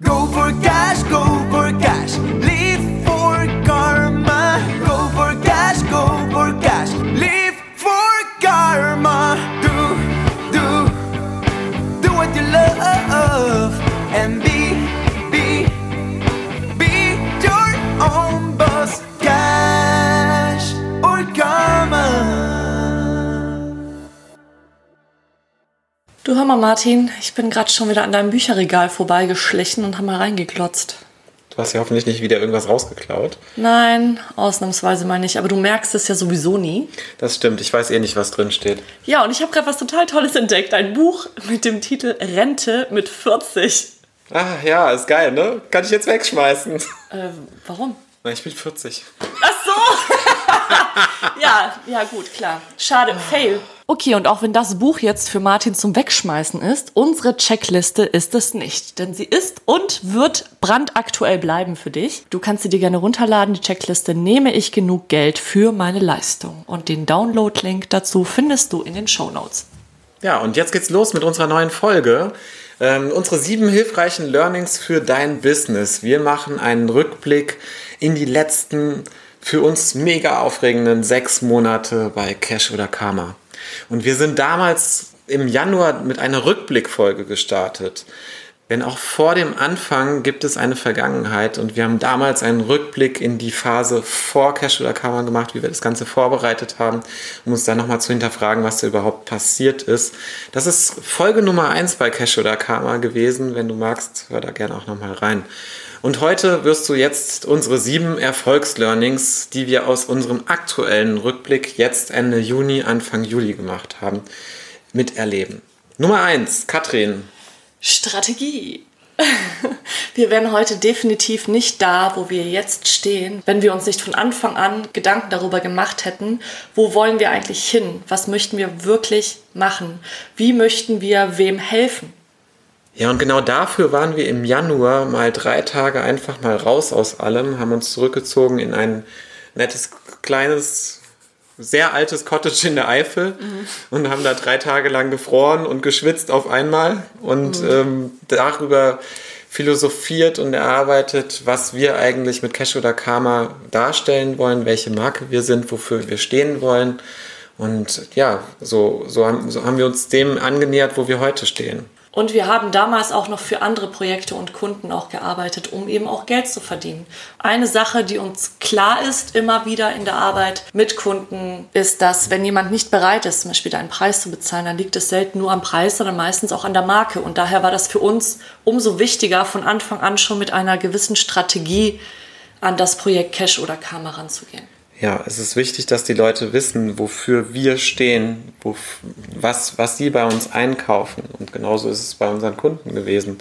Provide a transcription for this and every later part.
Go for cash, go for cash, Du hör mal, Martin, ich bin gerade schon wieder an deinem Bücherregal vorbeigeschlichen und habe mal reingeglotzt. Du hast ja hoffentlich nicht wieder irgendwas rausgeklaut. Nein, ausnahmsweise mal nicht, aber du merkst es ja sowieso nie. Das stimmt, ich weiß eh nicht, was drin steht. Ja, und ich habe gerade was total Tolles entdeckt. Ein Buch mit dem Titel Rente mit 40. Ah, ja, ist geil, ne? Kann ich jetzt wegschmeißen. Äh, warum? Na, ich bin 40. Ach so! Ja, ja, gut, klar. Schade, fail. Okay, und auch wenn das Buch jetzt für Martin zum Wegschmeißen ist, unsere Checkliste ist es nicht. Denn sie ist und wird brandaktuell bleiben für dich. Du kannst sie dir gerne runterladen. Die Checkliste nehme ich genug Geld für meine Leistung. Und den Download-Link dazu findest du in den Show Notes. Ja, und jetzt geht's los mit unserer neuen Folge. Ähm, unsere sieben hilfreichen Learnings für dein Business. Wir machen einen Rückblick in die letzten für uns mega aufregenden sechs Monate bei Cash oder Karma. Und wir sind damals im Januar mit einer Rückblickfolge gestartet. Denn auch vor dem Anfang gibt es eine Vergangenheit und wir haben damals einen Rückblick in die Phase vor Cash oder Karma gemacht, wie wir das Ganze vorbereitet haben, um uns dann nochmal zu hinterfragen, was da überhaupt passiert ist. Das ist Folge Nummer eins bei Cash oder Karma gewesen. Wenn du magst, hör da gerne auch nochmal rein. Und heute wirst du jetzt unsere sieben Erfolgslearnings, die wir aus unserem aktuellen Rückblick jetzt Ende Juni, Anfang Juli gemacht haben, miterleben. Nummer eins, Katrin. Strategie. Wir wären heute definitiv nicht da, wo wir jetzt stehen, wenn wir uns nicht von Anfang an Gedanken darüber gemacht hätten, wo wollen wir eigentlich hin, was möchten wir wirklich machen, wie möchten wir wem helfen. Ja, und genau dafür waren wir im Januar mal drei Tage einfach mal raus aus allem, haben uns zurückgezogen in ein nettes, kleines, sehr altes Cottage in der Eifel und haben da drei Tage lang gefroren und geschwitzt auf einmal und ähm, darüber philosophiert und erarbeitet, was wir eigentlich mit Cash oder Karma darstellen wollen, welche Marke wir sind, wofür wir stehen wollen. Und ja, so, so, haben, so haben wir uns dem angenähert, wo wir heute stehen. Und wir haben damals auch noch für andere Projekte und Kunden auch gearbeitet, um eben auch Geld zu verdienen. Eine Sache, die uns klar ist, immer wieder in der Arbeit mit Kunden, ist, dass wenn jemand nicht bereit ist, zum Beispiel einen Preis zu bezahlen, dann liegt es selten nur am Preis, sondern meistens auch an der Marke. Und daher war das für uns umso wichtiger, von Anfang an schon mit einer gewissen Strategie an das Projekt Cash oder Karma ranzugehen. Ja, es ist wichtig, dass die Leute wissen, wofür wir stehen, wo, was, was sie bei uns einkaufen. Und genauso ist es bei unseren Kunden gewesen.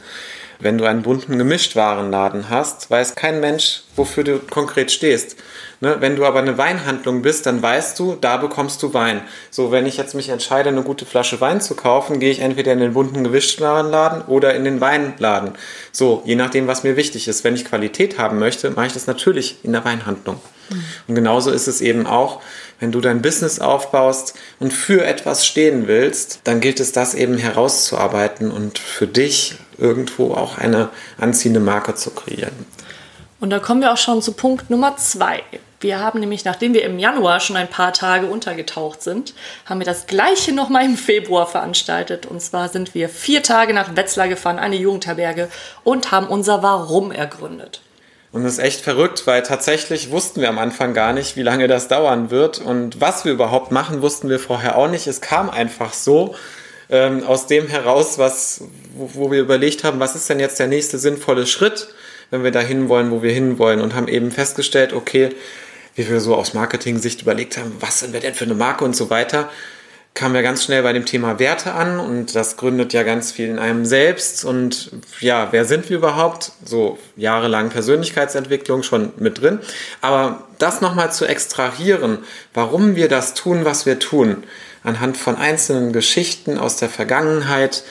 Wenn du einen bunten Gemischtwarenladen hast, weiß kein Mensch, wofür du konkret stehst. Ne? Wenn du aber eine Weinhandlung bist, dann weißt du, da bekommst du Wein. So, wenn ich jetzt mich entscheide, eine gute Flasche Wein zu kaufen, gehe ich entweder in den bunten Gemischtwarenladen oder in den Weinladen. So, je nachdem, was mir wichtig ist. Wenn ich Qualität haben möchte, mache ich das natürlich in der Weinhandlung. Und genauso ist es eben auch, wenn du dein Business aufbaust und für etwas stehen willst, dann gilt es, das eben herauszuarbeiten und für dich irgendwo auch eine anziehende Marke zu kreieren. Und da kommen wir auch schon zu Punkt Nummer zwei. Wir haben nämlich, nachdem wir im Januar schon ein paar Tage untergetaucht sind, haben wir das gleiche nochmal im Februar veranstaltet. Und zwar sind wir vier Tage nach Wetzlar gefahren, eine Jugendherberge, und haben unser Warum ergründet. Und das ist echt verrückt, weil tatsächlich wussten wir am Anfang gar nicht, wie lange das dauern wird. Und was wir überhaupt machen, wussten wir vorher auch nicht. Es kam einfach so ähm, aus dem heraus, was, wo, wo wir überlegt haben, was ist denn jetzt der nächste sinnvolle Schritt, wenn wir dahin wollen, wo wir hinwollen. Und haben eben festgestellt, okay, wie wir so aus Marketing-Sicht überlegt haben, was sind wir denn für eine Marke und so weiter, kamen wir ganz schnell bei dem Thema Werte an und das gründet ja ganz viel in einem selbst und ja, wer sind wir überhaupt? So jahrelang Persönlichkeitsentwicklung schon mit drin, aber das nochmal zu extrahieren, warum wir das tun, was wir tun, anhand von einzelnen Geschichten aus der Vergangenheit,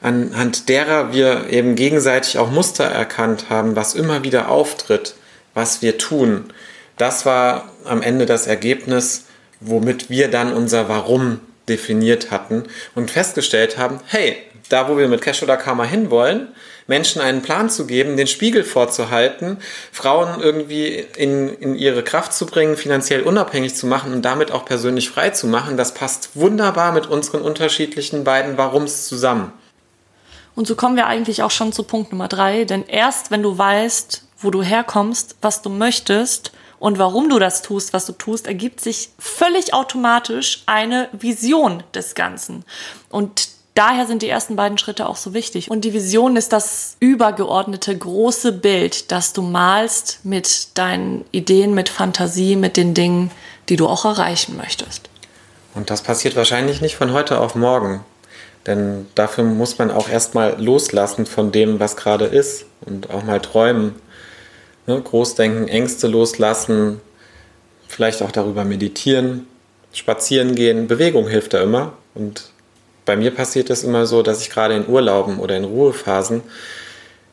anhand derer wir eben gegenseitig auch Muster erkannt haben, was immer wieder auftritt, was wir tun. Das war am Ende das Ergebnis, womit wir dann unser Warum definiert hatten und festgestellt haben, hey, da wo wir mit Cash oder Karma hinwollen, Menschen einen Plan zu geben, den Spiegel vorzuhalten, Frauen irgendwie in, in ihre Kraft zu bringen, finanziell unabhängig zu machen und damit auch persönlich frei zu machen, das passt wunderbar mit unseren unterschiedlichen beiden Warums zusammen. Und so kommen wir eigentlich auch schon zu Punkt Nummer drei, denn erst wenn du weißt, wo du herkommst, was du möchtest und warum du das tust, was du tust, ergibt sich völlig automatisch eine Vision des Ganzen. Und daher sind die ersten beiden Schritte auch so wichtig. Und die Vision ist das übergeordnete große Bild, das du malst mit deinen Ideen, mit Fantasie, mit den Dingen, die du auch erreichen möchtest. Und das passiert wahrscheinlich nicht von heute auf morgen. Denn dafür muss man auch erstmal loslassen von dem, was gerade ist und auch mal träumen. Ne? Großdenken, Ängste loslassen, vielleicht auch darüber meditieren, spazieren gehen. Bewegung hilft da immer. Und bei mir passiert es immer so, dass ich gerade in Urlauben oder in Ruhephasen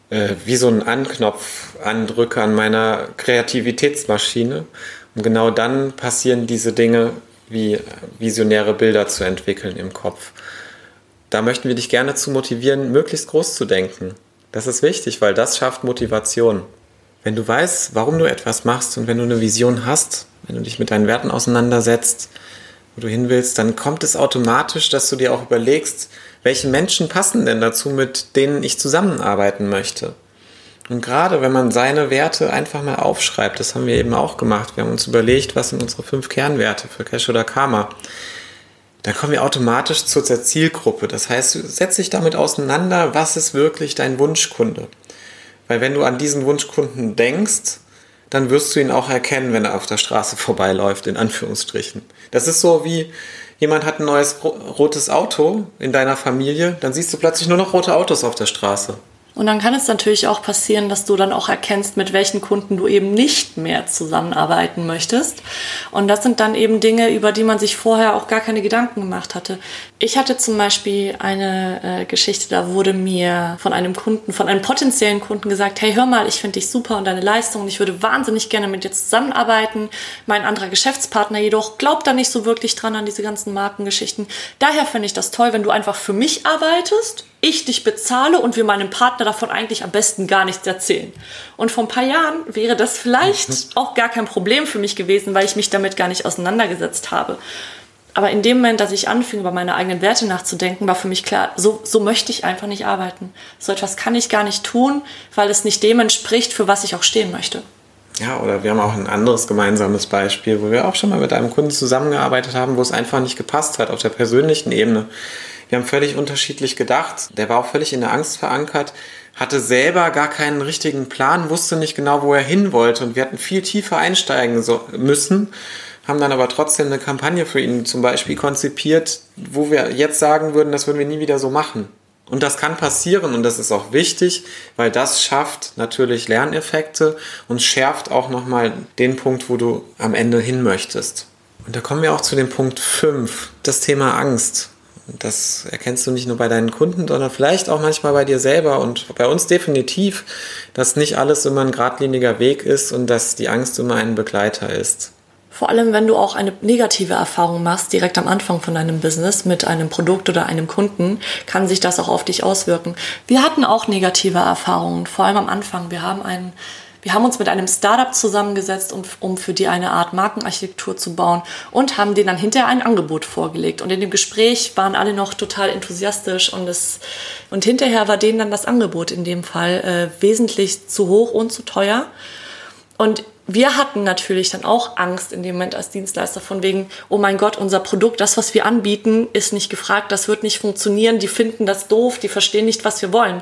äh, wie so einen Anknopf andrücke an meiner Kreativitätsmaschine. Und genau dann passieren diese Dinge, wie visionäre Bilder zu entwickeln im Kopf. Da möchten wir dich gerne zu motivieren, möglichst groß zu denken. Das ist wichtig, weil das schafft Motivation. Wenn du weißt, warum du etwas machst und wenn du eine Vision hast, wenn du dich mit deinen Werten auseinandersetzt, wo du hin willst, dann kommt es automatisch, dass du dir auch überlegst, welche Menschen passen denn dazu, mit denen ich zusammenarbeiten möchte. Und gerade wenn man seine Werte einfach mal aufschreibt, das haben wir eben auch gemacht, wir haben uns überlegt, was sind unsere fünf Kernwerte für Cash oder Karma, dann kommen wir automatisch zur Zielgruppe. Das heißt, du setzt dich damit auseinander, was ist wirklich dein Wunschkunde. Weil wenn du an diesen Wunschkunden denkst, dann wirst du ihn auch erkennen, wenn er auf der Straße vorbeiläuft, in Anführungsstrichen. Das ist so wie jemand hat ein neues rotes Auto in deiner Familie, dann siehst du plötzlich nur noch rote Autos auf der Straße. Und dann kann es natürlich auch passieren, dass du dann auch erkennst, mit welchen Kunden du eben nicht mehr zusammenarbeiten möchtest. Und das sind dann eben Dinge, über die man sich vorher auch gar keine Gedanken gemacht hatte. Ich hatte zum Beispiel eine äh, Geschichte, da wurde mir von einem Kunden, von einem potenziellen Kunden gesagt, hey, hör mal, ich finde dich super und deine Leistung und ich würde wahnsinnig gerne mit dir zusammenarbeiten. Mein anderer Geschäftspartner jedoch glaubt da nicht so wirklich dran an diese ganzen Markengeschichten. Daher finde ich das toll, wenn du einfach für mich arbeitest ich dich bezahle und wir meinem Partner davon eigentlich am besten gar nichts erzählen. Und vor ein paar Jahren wäre das vielleicht auch gar kein Problem für mich gewesen, weil ich mich damit gar nicht auseinandergesetzt habe. Aber in dem Moment, dass ich anfing, über meine eigenen Werte nachzudenken, war für mich klar, so, so möchte ich einfach nicht arbeiten. So etwas kann ich gar nicht tun, weil es nicht dem entspricht, für was ich auch stehen möchte. Ja, oder wir haben auch ein anderes gemeinsames Beispiel, wo wir auch schon mal mit einem Kunden zusammengearbeitet haben, wo es einfach nicht gepasst hat auf der persönlichen Ebene. Wir haben völlig unterschiedlich gedacht. Der war auch völlig in der Angst verankert, hatte selber gar keinen richtigen Plan, wusste nicht genau, wo er hin wollte. Und wir hatten viel tiefer einsteigen müssen, haben dann aber trotzdem eine Kampagne für ihn zum Beispiel konzipiert, wo wir jetzt sagen würden, das würden wir nie wieder so machen. Und das kann passieren und das ist auch wichtig, weil das schafft natürlich Lerneffekte und schärft auch nochmal den Punkt, wo du am Ende hin möchtest. Und da kommen wir auch zu dem Punkt 5, das Thema Angst. Das erkennst du nicht nur bei deinen Kunden, sondern vielleicht auch manchmal bei dir selber und bei uns definitiv, dass nicht alles immer ein geradliniger Weg ist und dass die Angst immer ein Begleiter ist. Vor allem, wenn du auch eine negative Erfahrung machst, direkt am Anfang von deinem Business mit einem Produkt oder einem Kunden, kann sich das auch auf dich auswirken. Wir hatten auch negative Erfahrungen, vor allem am Anfang. Wir haben einen wir haben uns mit einem Startup zusammengesetzt, um, um für die eine Art Markenarchitektur zu bauen und haben denen dann hinterher ein Angebot vorgelegt. Und in dem Gespräch waren alle noch total enthusiastisch und, es, und hinterher war denen dann das Angebot in dem Fall äh, wesentlich zu hoch und zu teuer. Und wir hatten natürlich dann auch Angst in dem Moment als Dienstleister von wegen, oh mein Gott, unser Produkt, das, was wir anbieten, ist nicht gefragt, das wird nicht funktionieren, die finden das doof, die verstehen nicht, was wir wollen.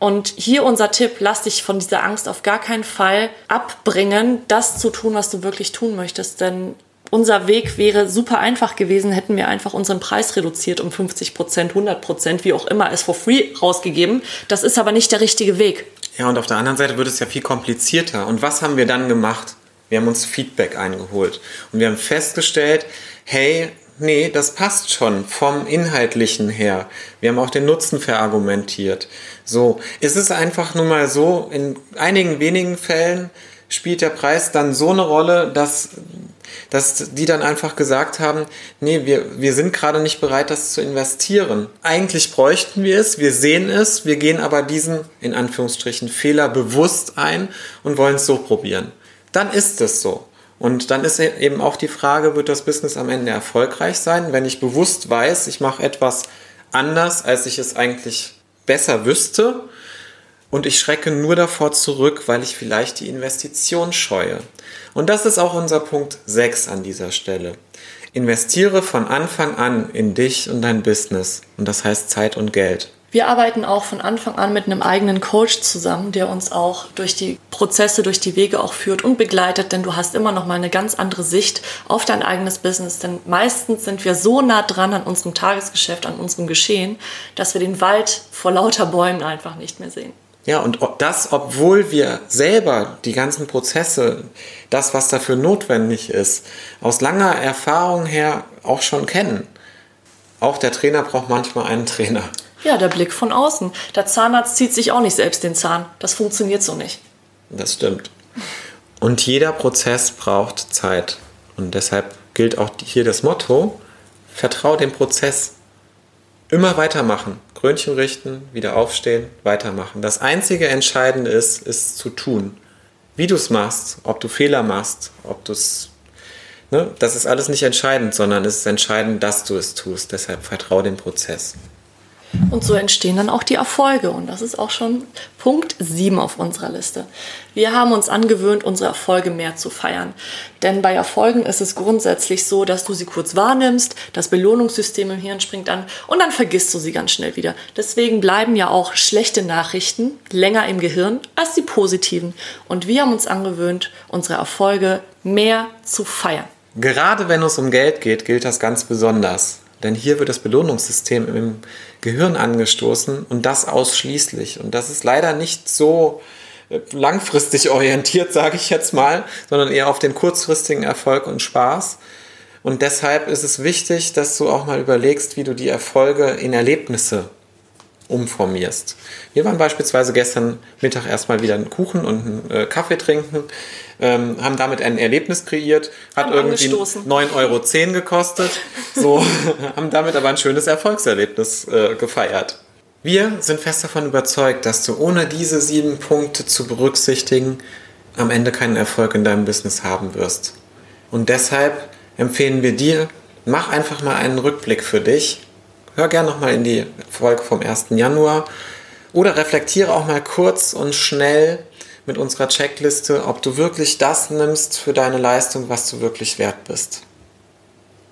Und hier unser Tipp, lass dich von dieser Angst auf gar keinen Fall abbringen, das zu tun, was du wirklich tun möchtest. Denn unser Weg wäre super einfach gewesen, hätten wir einfach unseren Preis reduziert um 50 Prozent, 100 Prozent, wie auch immer, es for free rausgegeben. Das ist aber nicht der richtige Weg. Ja, und auf der anderen Seite wird es ja viel komplizierter. Und was haben wir dann gemacht? Wir haben uns Feedback eingeholt und wir haben festgestellt, hey, nee, das passt schon vom Inhaltlichen her. Wir haben auch den Nutzen verargumentiert. So, es ist einfach nun mal so, in einigen wenigen Fällen spielt der Preis dann so eine Rolle, dass dass die dann einfach gesagt haben, nee, wir, wir sind gerade nicht bereit, das zu investieren. Eigentlich bräuchten wir es, wir sehen es, wir gehen aber diesen, in Anführungsstrichen, Fehler bewusst ein und wollen es so probieren. Dann ist es so. Und dann ist e- eben auch die Frage, wird das Business am Ende erfolgreich sein, wenn ich bewusst weiß, ich mache etwas anders, als ich es eigentlich besser wüsste und ich schrecke nur davor zurück, weil ich vielleicht die Investition scheue. Und das ist auch unser Punkt 6 an dieser Stelle. Investiere von Anfang an in dich und dein Business. Und das heißt Zeit und Geld. Wir arbeiten auch von Anfang an mit einem eigenen Coach zusammen, der uns auch durch die Prozesse, durch die Wege auch führt und begleitet, denn du hast immer noch mal eine ganz andere Sicht auf dein eigenes Business, denn meistens sind wir so nah dran an unserem Tagesgeschäft, an unserem Geschehen, dass wir den Wald vor lauter Bäumen einfach nicht mehr sehen. Ja, und das, obwohl wir selber die ganzen Prozesse, das, was dafür notwendig ist, aus langer Erfahrung her auch schon kennen. Auch der Trainer braucht manchmal einen Trainer. Ja, der Blick von außen. Der Zahnarzt zieht sich auch nicht selbst den Zahn. Das funktioniert so nicht. Das stimmt. Und jeder Prozess braucht Zeit. Und deshalb gilt auch hier das Motto, vertrau dem Prozess. Immer weitermachen. Krönchen richten, wieder aufstehen, weitermachen. Das einzige Entscheidende ist, ist zu tun. Wie du es machst, ob du Fehler machst, ob du es. Ne, das ist alles nicht entscheidend, sondern es ist entscheidend, dass du es tust. Deshalb vertrau dem Prozess. Und so entstehen dann auch die Erfolge. Und das ist auch schon Punkt 7 auf unserer Liste. Wir haben uns angewöhnt, unsere Erfolge mehr zu feiern. Denn bei Erfolgen ist es grundsätzlich so, dass du sie kurz wahrnimmst, das Belohnungssystem im Hirn springt an und dann vergisst du sie ganz schnell wieder. Deswegen bleiben ja auch schlechte Nachrichten länger im Gehirn als die positiven. Und wir haben uns angewöhnt, unsere Erfolge mehr zu feiern. Gerade wenn es um Geld geht, gilt das ganz besonders. Denn hier wird das Belohnungssystem im Gehirn angestoßen und das ausschließlich. Und das ist leider nicht so äh, langfristig orientiert, sage ich jetzt mal, sondern eher auf den kurzfristigen Erfolg und Spaß. Und deshalb ist es wichtig, dass du auch mal überlegst, wie du die Erfolge in Erlebnisse umformierst. Wir waren beispielsweise gestern Mittag erstmal wieder einen Kuchen und einen äh, Kaffee trinken, ähm, haben damit ein Erlebnis kreiert, hat Haben irgendwie angestoßen. 9,10 Euro gekostet, so, haben damit aber ein schönes Erfolgserlebnis äh, gefeiert. Wir sind fest davon überzeugt, dass du ohne diese sieben Punkte zu berücksichtigen am Ende keinen Erfolg in deinem Business haben wirst. Und deshalb empfehlen wir dir, mach einfach mal einen Rückblick für dich. Hör gerne nochmal in die Folge vom 1. Januar oder reflektiere auch mal kurz und schnell mit unserer Checkliste, ob du wirklich das nimmst für deine Leistung, was du wirklich wert bist.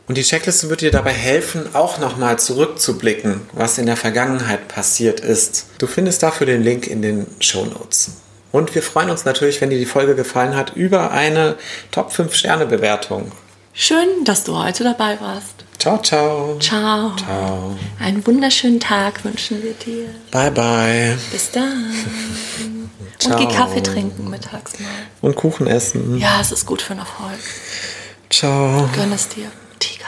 Und die Checkliste wird dir dabei helfen, auch nochmal zurückzublicken, was in der Vergangenheit passiert ist. Du findest dafür den Link in den Show Notes. Und wir freuen uns natürlich, wenn dir die Folge gefallen hat, über eine Top 5 Sterne Bewertung. Schön, dass du heute dabei warst. Ciao, ciao. Ciao. Ciao. Einen wunderschönen Tag wünschen wir dir. Bye, bye. Bis dann. Ciao. Und geh Kaffee trinken mittags mal. Und Kuchen essen. Ja, es ist gut für den Erfolg. Ciao. Gönn es dir. Tiger.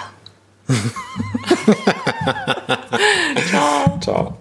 Ciao.